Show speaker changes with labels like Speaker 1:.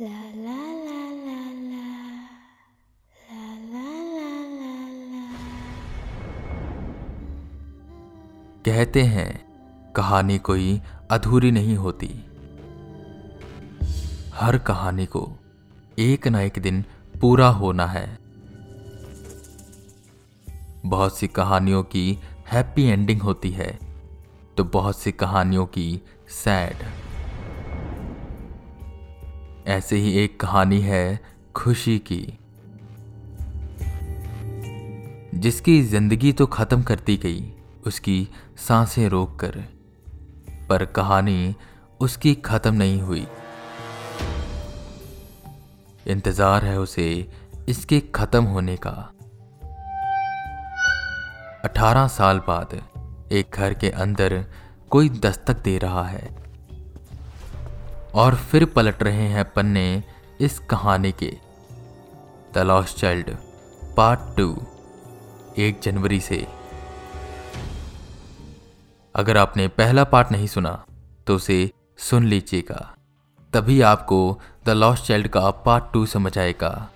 Speaker 1: La la la la la.
Speaker 2: कहते हैं, कहानी कोई अधूरी नहीं होती। हर कहानी को एक ना एक दिन पूरा होना है। बहुत सी कहानियों की हैप्पी एंडिंग होती है तो बहुत सी कहानियों की सैड। ऐसे ही एक कहानी है खुशी की। जिसकी ज़िंदगी तो खत्म कर दी गई, उसकी साँसें रोक कर। पर कहानी उसकी खत्म नहीं हुई। इंतज़ार है उसे इसके खत्म होने का। अठारह साल बाद एक घर के अंदर कोई दस्तक दे रहा है। और फिर पलट रहे हैं पन्ने इस कहानी के। The lost child part two एक जनवरी से। अगर आपने पहला पार्ट नहीं सुना तो उसे सुन लीजिएगा। तभी आपको द लॉस्ट चाइल्ड का पार्ट टू समझ आएगा।